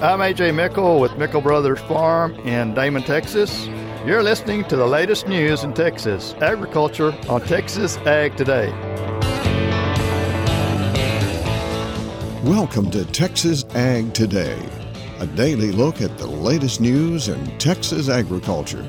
I'm AJ Mickle with Mickle Brothers Farm in Damon, Texas. You're listening to the latest news in Texas agriculture on Texas Ag Today. Welcome to Texas Ag Today, a daily look at the latest news in Texas agriculture.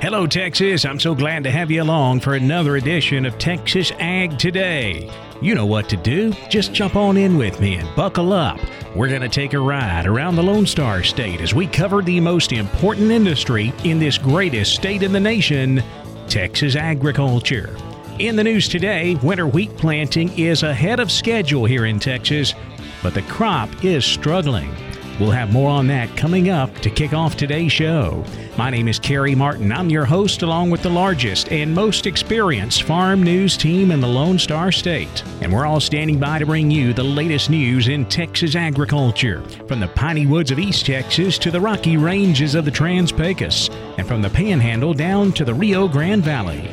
Hello, Texas. I'm so glad to have you along for another edition of Texas Ag Today. You know what to do. Just jump on in with me and buckle up. We're going to take a ride around the Lone Star State as we cover the most important industry in this greatest state in the nation Texas agriculture. In the news today, winter wheat planting is ahead of schedule here in Texas but the crop is struggling. We'll have more on that coming up to kick off today's show. My name is Carey Martin. I'm your host, along with the largest and most experienced farm news team in the Lone Star State. And we're all standing by to bring you the latest news in Texas agriculture, from the piney woods of East Texas to the rocky ranges of the Trans Pecos, and from the Panhandle down to the Rio Grande Valley.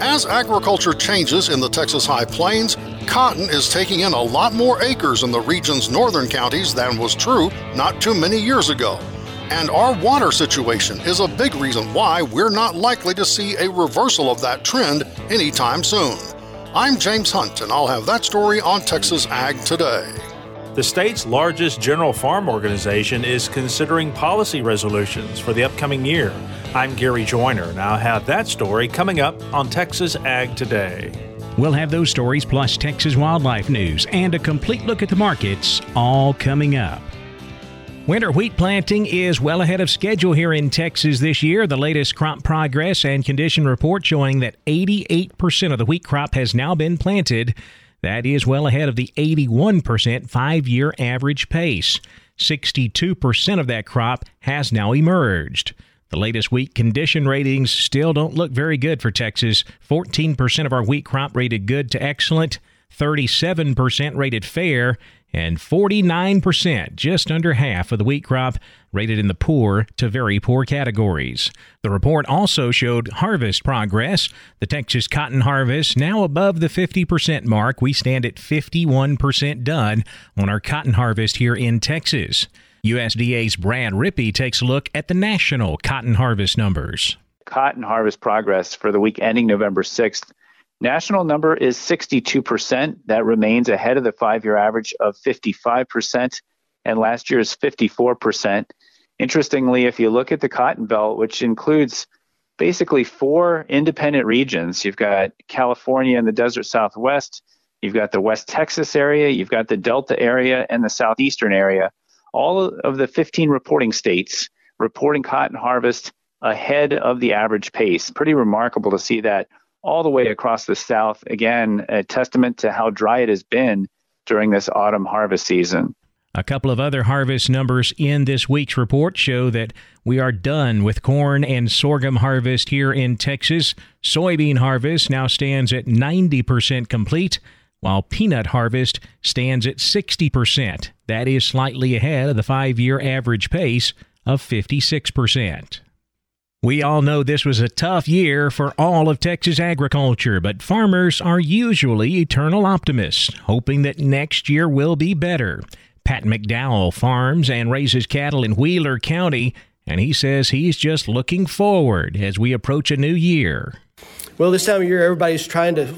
As agriculture changes in the Texas High Plains, cotton is taking in a lot more acres in the region's northern counties than was true not too many years ago. And our water situation is a big reason why we're not likely to see a reversal of that trend anytime soon. I'm James Hunt, and I'll have that story on Texas Ag Today. The state's largest general farm organization is considering policy resolutions for the upcoming year. I'm Gary Joyner, and I'll have that story coming up on Texas Ag Today. We'll have those stories plus Texas wildlife news and a complete look at the markets all coming up. Winter wheat planting is well ahead of schedule here in Texas this year. The latest crop progress and condition report showing that 88% of the wheat crop has now been planted. That is well ahead of the 81% five year average pace. 62% of that crop has now emerged. The latest wheat condition ratings still don't look very good for Texas. 14% of our wheat crop rated good to excellent, 37% rated fair, and 49%, just under half of the wheat crop, rated in the poor to very poor categories. The report also showed harvest progress. The Texas cotton harvest now above the 50% mark. We stand at 51% done on our cotton harvest here in Texas. USDA's Brad Rippey takes a look at the national cotton harvest numbers. Cotton harvest progress for the week ending November 6th. National number is 62%. That remains ahead of the five year average of 55%, and last year's 54%. Interestingly, if you look at the Cotton Belt, which includes basically four independent regions, you've got California and the desert southwest, you've got the West Texas area, you've got the Delta area, and the southeastern area all of the 15 reporting states reporting cotton harvest ahead of the average pace. Pretty remarkable to see that all the way across the South. Again, a testament to how dry it has been during this autumn harvest season. A couple of other harvest numbers in this week's report show that we are done with corn and sorghum harvest here in Texas. Soybean harvest now stands at 90% complete while peanut harvest stands at 60%. That is slightly ahead of the five year average pace of 56%. We all know this was a tough year for all of Texas agriculture, but farmers are usually eternal optimists, hoping that next year will be better. Pat McDowell farms and raises cattle in Wheeler County, and he says he's just looking forward as we approach a new year. Well, this time of year, everybody's trying to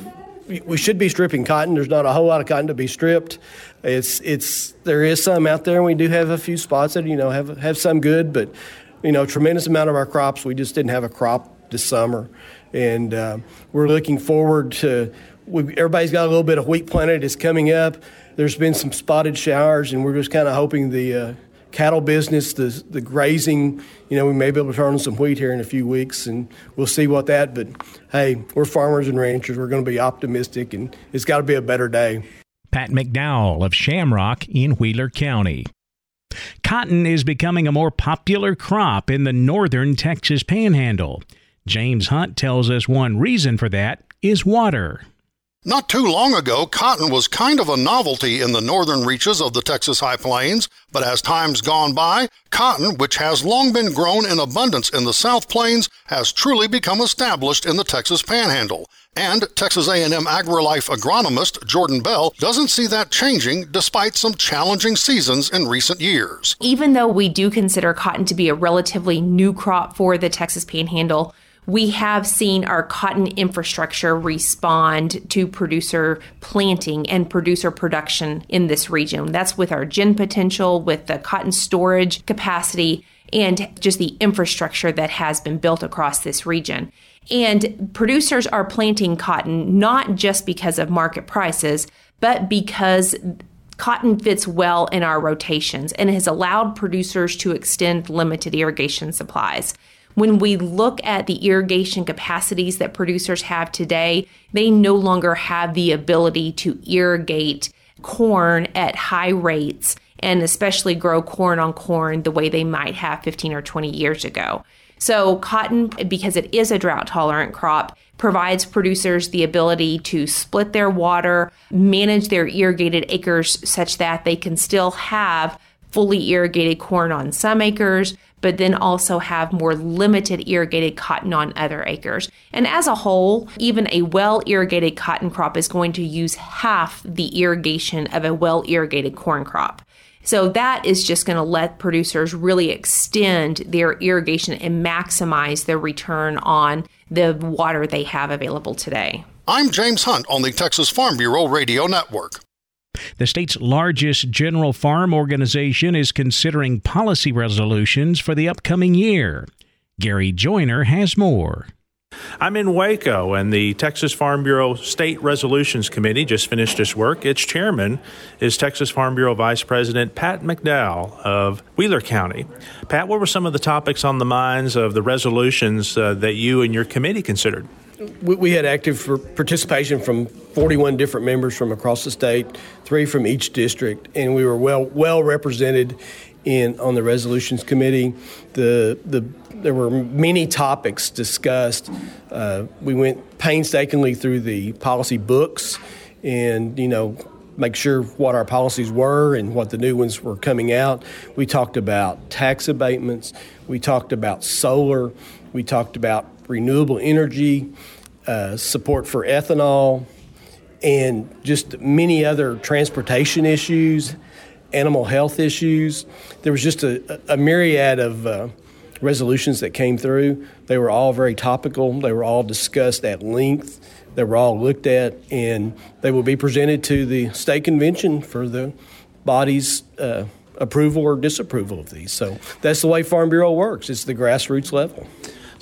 we should be stripping cotton. There's not a whole lot of cotton to be stripped. It's it's there is some out there, and we do have a few spots that you know have have some good, but you know tremendous amount of our crops we just didn't have a crop this summer, and uh, we're looking forward to. We, everybody's got a little bit of wheat planted. It's coming up. There's been some spotted showers, and we're just kind of hoping the uh, cattle business, the the grazing, you know, we may be able to turn on some wheat here in a few weeks, and we'll see what that. But hey, we're farmers and ranchers. We're going to be optimistic, and it's got to be a better day. Pat McDowell of Shamrock in Wheeler County. Cotton is becoming a more popular crop in the northern Texas panhandle. James Hunt tells us one reason for that is water. Not too long ago, cotton was kind of a novelty in the northern reaches of the Texas High Plains, but as time's gone by, cotton, which has long been grown in abundance in the South Plains, has truly become established in the Texas Panhandle. And Texas A&M AgriLife agronomist Jordan Bell doesn't see that changing despite some challenging seasons in recent years. Even though we do consider cotton to be a relatively new crop for the Texas Panhandle, we have seen our cotton infrastructure respond to producer planting and producer production in this region. That's with our gin potential, with the cotton storage capacity, and just the infrastructure that has been built across this region. And producers are planting cotton not just because of market prices, but because cotton fits well in our rotations and has allowed producers to extend limited irrigation supplies. When we look at the irrigation capacities that producers have today, they no longer have the ability to irrigate corn at high rates and especially grow corn on corn the way they might have 15 or 20 years ago. So, cotton, because it is a drought tolerant crop, provides producers the ability to split their water, manage their irrigated acres such that they can still have fully irrigated corn on some acres, but then also have more limited irrigated cotton on other acres. And as a whole, even a well irrigated cotton crop is going to use half the irrigation of a well irrigated corn crop. So that is just going to let producers really extend their irrigation and maximize their return on the water they have available today. I'm James Hunt on the Texas Farm Bureau Radio Network. The state's largest general farm organization is considering policy resolutions for the upcoming year. Gary Joyner has more. I'm in Waco, and the Texas Farm Bureau State Resolutions Committee just finished its work. Its chairman is Texas Farm Bureau Vice President Pat McDowell of Wheeler County. Pat, what were some of the topics on the minds of the resolutions uh, that you and your committee considered? We had active participation from 41 different members from across the state, three from each district, and we were well well represented in on the resolutions committee. The the there were many topics discussed. Uh, we went painstakingly through the policy books, and you know make sure what our policies were and what the new ones were coming out. We talked about tax abatements. We talked about solar. We talked about renewable energy, uh, support for ethanol, and just many other transportation issues, animal health issues. There was just a, a myriad of uh, resolutions that came through. They were all very topical, they were all discussed at length, they were all looked at, and they will be presented to the state convention for the body's. Uh, approval or disapproval of these. So that's the way Farm Bureau works. It's the grassroots level.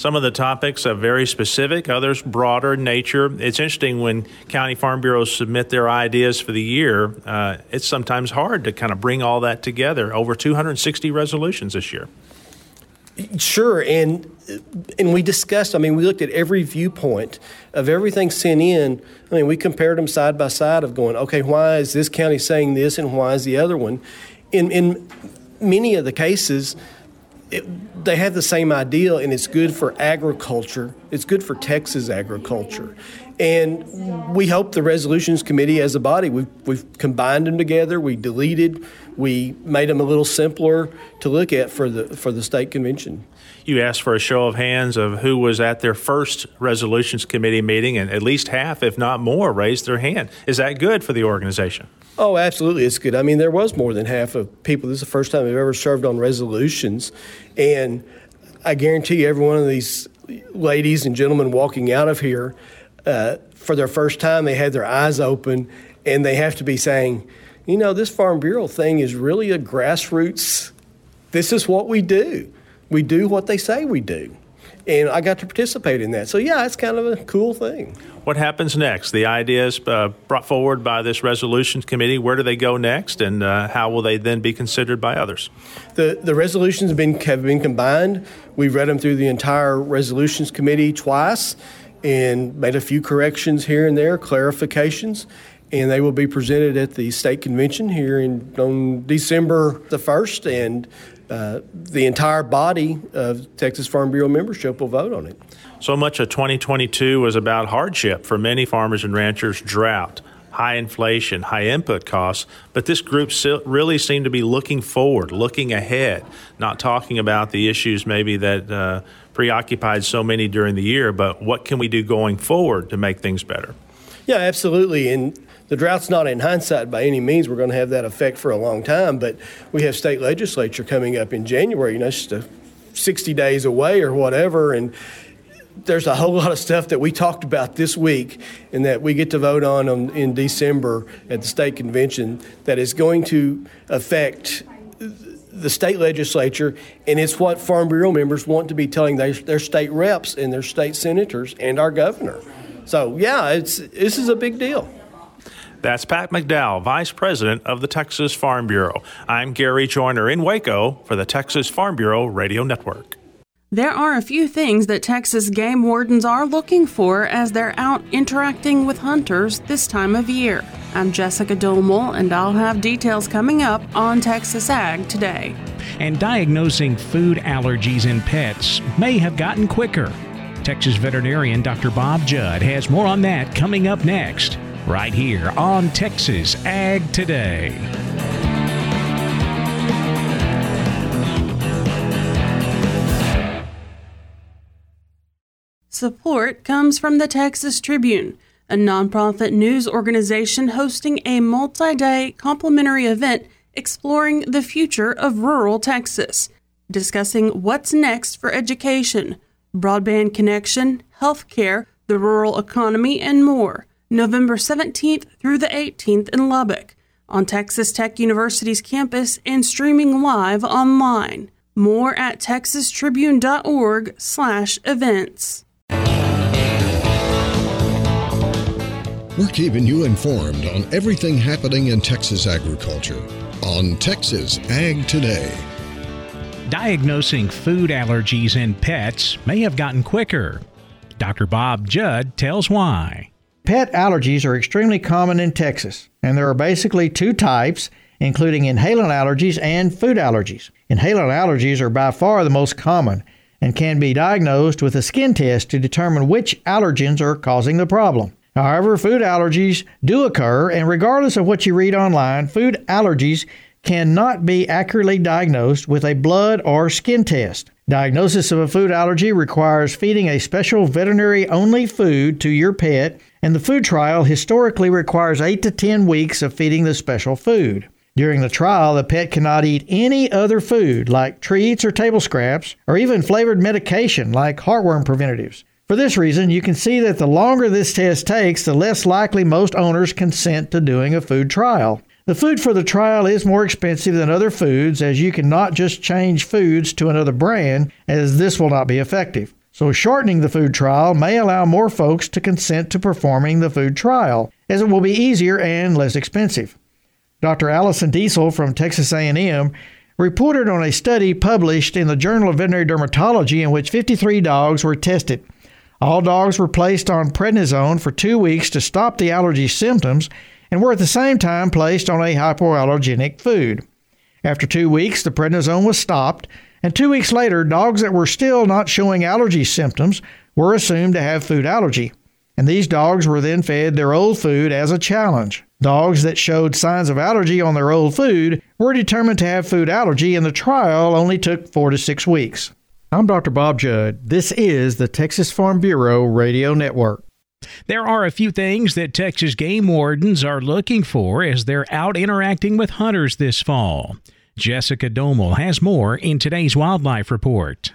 Some of the topics are very specific, others broader in nature. It's interesting when county farm bureaus submit their ideas for the year, uh, it's sometimes hard to kind of bring all that together. Over 260 resolutions this year. Sure, and and we discussed. I mean, we looked at every viewpoint of everything sent in. I mean, we compared them side by side of going, okay, why is this county saying this, and why is the other one? In in many of the cases, it, they have the same idea, and it's good for agriculture. It's good for Texas agriculture. And we hope the resolutions committee, as a body, we've, we've combined them together. We deleted, we made them a little simpler to look at for the for the state convention. You asked for a show of hands of who was at their first resolutions committee meeting, and at least half, if not more, raised their hand. Is that good for the organization? Oh, absolutely. It's good. I mean, there was more than half of people. This is the first time I've ever served on resolutions. And I guarantee you, every one of these ladies and gentlemen walking out of here, uh, for their first time, they had their eyes open and they have to be saying, you know, this Farm Bureau thing is really a grassroots, this is what we do. We do what they say we do and I got to participate in that. So yeah, it's kind of a cool thing. What happens next? The ideas uh, brought forward by this resolutions committee. Where do they go next, and uh, how will they then be considered by others? The the resolutions have been have been combined. We've read them through the entire resolutions committee twice, and made a few corrections here and there, clarifications and they will be presented at the state convention here in on December the first. And uh, the entire body of Texas Farm Bureau membership will vote on it. So much of 2022 was about hardship for many farmers and ranchers, drought, high inflation, high input costs. But this group really seemed to be looking forward, looking ahead, not talking about the issues maybe that uh, preoccupied so many during the year, but what can we do going forward to make things better? Yeah, absolutely. And the drought's not in hindsight by any means. We're going to have that effect for a long time, but we have state legislature coming up in January. You know, just 60 days away or whatever. And there's a whole lot of stuff that we talked about this week and that we get to vote on, on in December at the state convention that is going to affect the state legislature, and it's what Farm Bureau members want to be telling their, their state reps and their state senators and our governor. So, yeah, it's, this is a big deal. That's Pat McDowell, Vice President of the Texas Farm Bureau. I'm Gary Joyner in Waco for the Texas Farm Bureau Radio Network. There are a few things that Texas game wardens are looking for as they're out interacting with hunters this time of year. I'm Jessica Domel, and I'll have details coming up on Texas Ag today. And diagnosing food allergies in pets may have gotten quicker. Texas veterinarian Dr. Bob Judd has more on that coming up next, right here on Texas Ag Today. Support comes from the Texas Tribune, a nonprofit news organization hosting a multi day complimentary event exploring the future of rural Texas, discussing what's next for education, broadband connection, healthcare, the rural economy, and more. November 17th through the 18th in Lubbock on Texas Tech University's campus and streaming live online. More at texastribune.org/events. We're keeping you informed on everything happening in Texas agriculture on Texas Ag Today. Diagnosing food allergies in pets may have gotten quicker. Dr. Bob Judd tells why. Pet allergies are extremely common in Texas, and there are basically two types, including inhalant allergies and food allergies. Inhalant allergies are by far the most common and can be diagnosed with a skin test to determine which allergens are causing the problem. However, food allergies do occur, and regardless of what you read online, food allergies cannot be accurately diagnosed with a blood or skin test. Diagnosis of a food allergy requires feeding a special veterinary only food to your pet, and the food trial historically requires 8 to 10 weeks of feeding the special food. During the trial, the pet cannot eat any other food like treats or table scraps, or even flavored medication like heartworm preventatives. For this reason, you can see that the longer this test takes, the less likely most owners consent to doing a food trial. The food for the trial is more expensive than other foods as you cannot just change foods to another brand, as this will not be effective. So, shortening the food trial may allow more folks to consent to performing the food trial, as it will be easier and less expensive. Dr. Allison Diesel from Texas A&M reported on a study published in the Journal of Veterinary Dermatology in which 53 dogs were tested. All dogs were placed on prednisone for two weeks to stop the allergy symptoms and were at the same time placed on a hypoallergenic food. After two weeks, the prednisone was stopped, and two weeks later, dogs that were still not showing allergy symptoms were assumed to have food allergy. And these dogs were then fed their old food as a challenge. Dogs that showed signs of allergy on their old food were determined to have food allergy, and the trial only took four to six weeks. I'm Dr. Bob Judd. This is the Texas Farm Bureau Radio Network. There are a few things that Texas game wardens are looking for as they're out interacting with hunters this fall. Jessica Domel has more in today's Wildlife Report.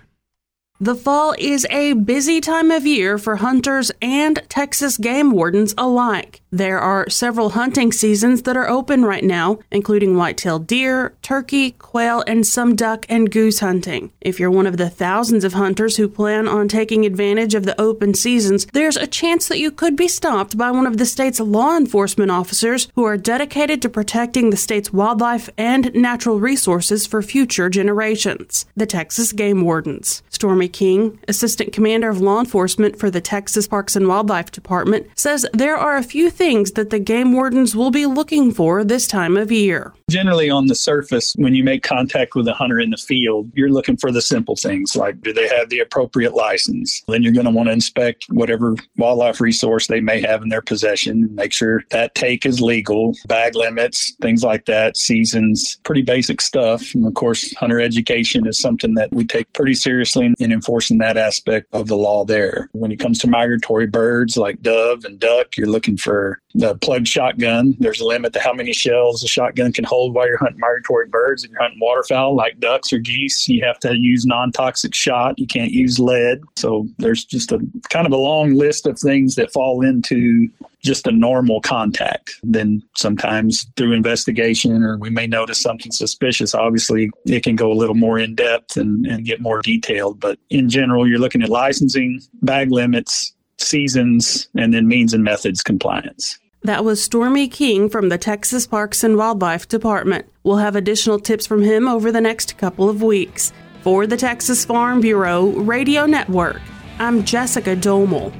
The fall is a busy time of year for hunters and Texas game wardens alike. There are several hunting seasons that are open right now, including white-tailed deer, turkey, quail, and some duck and goose hunting. If you're one of the thousands of hunters who plan on taking advantage of the open seasons, there's a chance that you could be stopped by one of the state's law enforcement officers who are dedicated to protecting the state's wildlife and natural resources for future generations. The Texas Game Wardens. Stormy King, Assistant Commander of Law Enforcement for the Texas Parks and Wildlife Department, says there are a few things that the game wardens will be looking for this time of year. Generally, on the surface, when you make contact with a hunter in the field, you're looking for the simple things like do they have the appropriate license? Then you're going to want to inspect whatever wildlife resource they may have in their possession, make sure that take is legal, bag limits, things like that, seasons, pretty basic stuff. And of course, hunter education is something that we take pretty seriously in enforcing that aspect of the law there. When it comes to migratory birds like dove and duck, you're looking for the plug shotgun. There's a limit to how many shells a shotgun can hold while you're hunting migratory birds. If you're hunting waterfowl like ducks or geese, you have to use non toxic shot. You can't use lead. So there's just a kind of a long list of things that fall into just a normal contact. Then sometimes through investigation or we may notice something suspicious, obviously it can go a little more in depth and, and get more detailed. But in general, you're looking at licensing, bag limits, seasons, and then means and methods compliance. That was Stormy King from the Texas Parks and Wildlife Department. We'll have additional tips from him over the next couple of weeks. For the Texas Farm Bureau Radio Network, I'm Jessica Domel.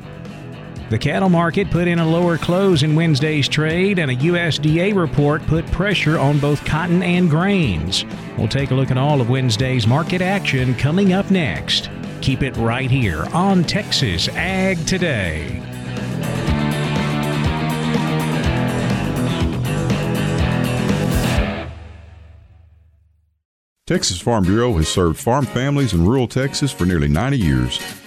The cattle market put in a lower close in Wednesday's trade, and a USDA report put pressure on both cotton and grains. We'll take a look at all of Wednesday's market action coming up next. Keep it right here on Texas Ag Today. Texas Farm Bureau has served farm families in rural Texas for nearly 90 years.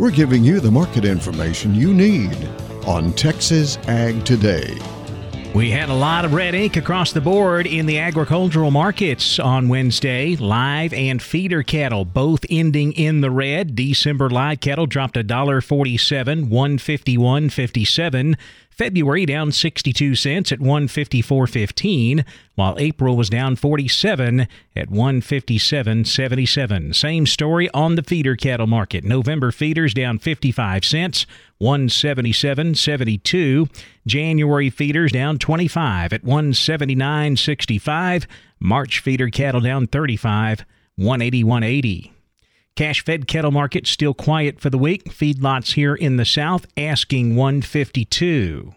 We're giving you the market information you need on Texas Ag Today. We had a lot of red ink across the board in the agricultural markets on Wednesday. Live and feeder cattle both ending in the red. December live cattle dropped $1.47, 151.57. February down 62 cents at 154.15, while April was down 47 at 157.77. Same story on the feeder cattle market. November feeders down 55 cents, 177.72. January feeders down 25 at 179.65. March feeder cattle down 35, 181.80. Cash fed cattle market still quiet for the week. Feedlots here in the south asking 152.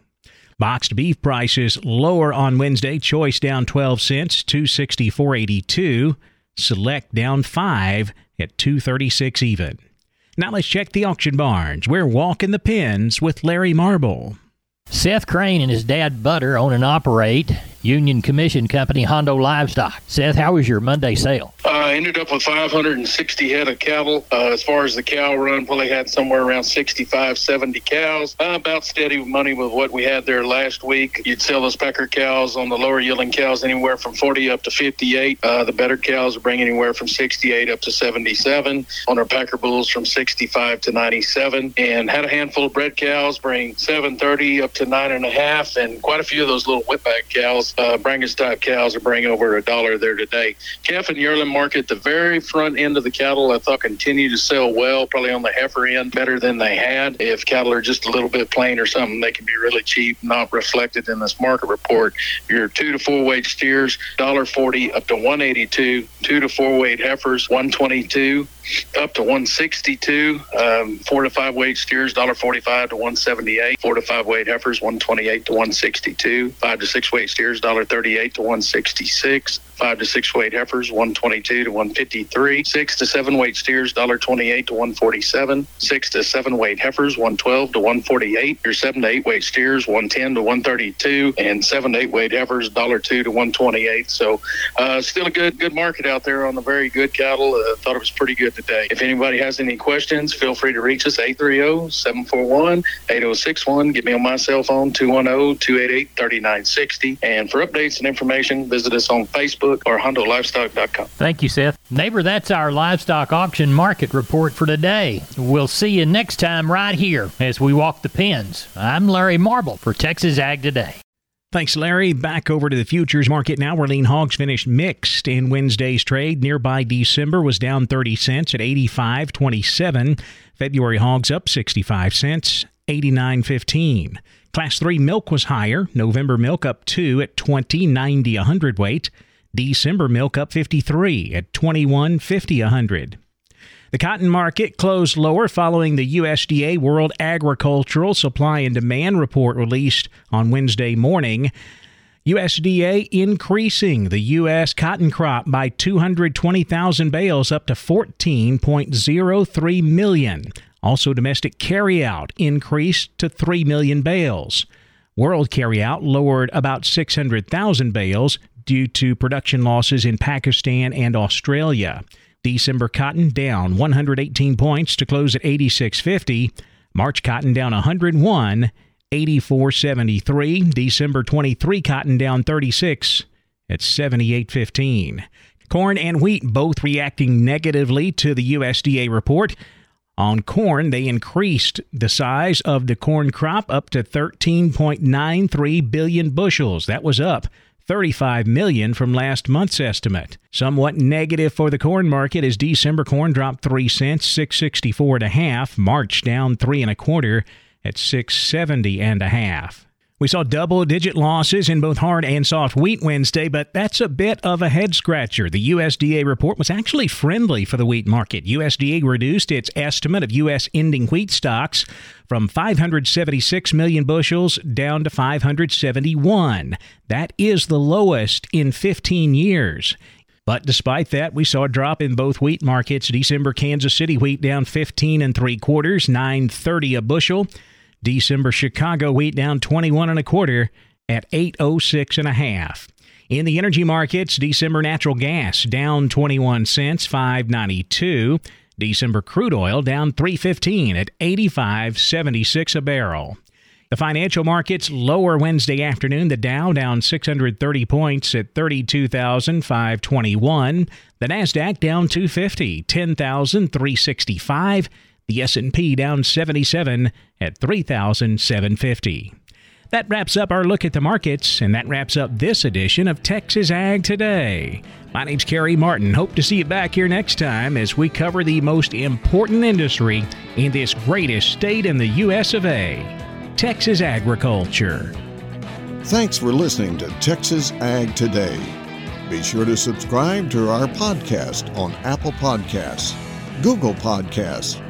Boxed beef prices lower on Wednesday. Choice down 12 cents, 264.82. Select down 5 at 236 even. Now let's check the auction barns. We're walking the pens with Larry Marble. Seth Crane and his dad Butter own and operate Union Commission Company Hondo Livestock. Seth, how was your Monday sale? I uh, ended up with 560 head of cattle. Uh, as far as the cow run, probably had somewhere around 65, 70 cows. Uh, about steady money with what we had there last week. You'd sell those packer cows on the lower yielding cows anywhere from 40 up to 58. Uh, the better cows bring anywhere from 68 up to 77. On our packer bulls from 65 to 97. And had a handful of bred cows bring 730 up to nine and a half. And quite a few of those little whipback cows, uh, type cows, are bringing over a dollar there today. Calf and yearling market, the very front end of the cattle, I thought continue to sell well, probably on the heifer end better than they had. If cattle are just a little bit plain or something, they can be really cheap, not reflected in this market report. Your two to four weight steers, $1.40 up to 182 two to four weight heifers, 122 up to 162. Um, four to five weight steers, $1.45 to 178. Four to five weight heifers, 128 to 162. Five to six weight steers, dollar 38 to 166 five to six weight heifers, 122 to 153. Six to seven weight steers, $1.28 to 147. Six to seven weight heifers, 112 to 148. Your seven to eight weight steers, 110 to 132. And seven to eight weight heifers, $1.02 to 128. So uh, still a good good market out there on the very good cattle. Uh, thought it was pretty good today. If anybody has any questions, feel free to reach us 830-741-8061. Get me on my cell phone 210-288-3960. And for updates and information, visit us on Facebook or HondoLivestock.com. Thank you, Seth. Neighbor, that's our livestock auction market report for today. We'll see you next time right here as we walk the pens. I'm Larry Marble for Texas Ag Today. Thanks, Larry. Back over to the futures market now, where lean hogs finished mixed in Wednesday's trade. Nearby December was down 30 cents at 85.27. February hogs up 65 cents, 89.15. Class 3 milk was higher. November milk up 2 at 20.90 a hundredweight. December milk up 53 at 21.50 a hundred. The cotton market closed lower following the USDA World Agricultural Supply and Demand Report released on Wednesday morning. USDA increasing the U.S. cotton crop by 220,000 bales up to 14.03 million. Also, domestic carryout increased to 3 million bales. World carryout lowered about 600,000 bales due to production losses in Pakistan and Australia. December cotton down 118 points to close at 86.50. March cotton down 101, 84.73. December 23 cotton down 36 at 78.15. Corn and wheat both reacting negatively to the USDA report. On corn, they increased the size of the corn crop up to 13.93 billion bushels. That was up 35 million from last month's estimate. Somewhat negative for the corn market as December corn dropped 3 cents, 664 and a half, March down 3 and a quarter at 670 and a half. We saw double digit losses in both hard and soft wheat Wednesday, but that's a bit of a head scratcher. The USDA report was actually friendly for the wheat market. USDA reduced its estimate of U.S. ending wheat stocks from 576 million bushels down to 571. That is the lowest in 15 years. But despite that, we saw a drop in both wheat markets. December Kansas City wheat down 15 and three quarters, 930 a bushel. December Chicago wheat down 21 and a quarter at 806 and a half. In the energy markets, December natural gas down 21 cents, 592. December crude oil down 315 at 85.76 a barrel. The financial markets lower Wednesday afternoon. The Dow down 630 points at 32,521. The Nasdaq down 250, 10,365. The S&P down 77 at 3,750. That wraps up our look at the markets, and that wraps up this edition of Texas Ag Today. My name's Carey Martin. Hope to see you back here next time as we cover the most important industry in this greatest state in the U.S. of A. Texas agriculture. Thanks for listening to Texas Ag Today. Be sure to subscribe to our podcast on Apple Podcasts, Google Podcasts,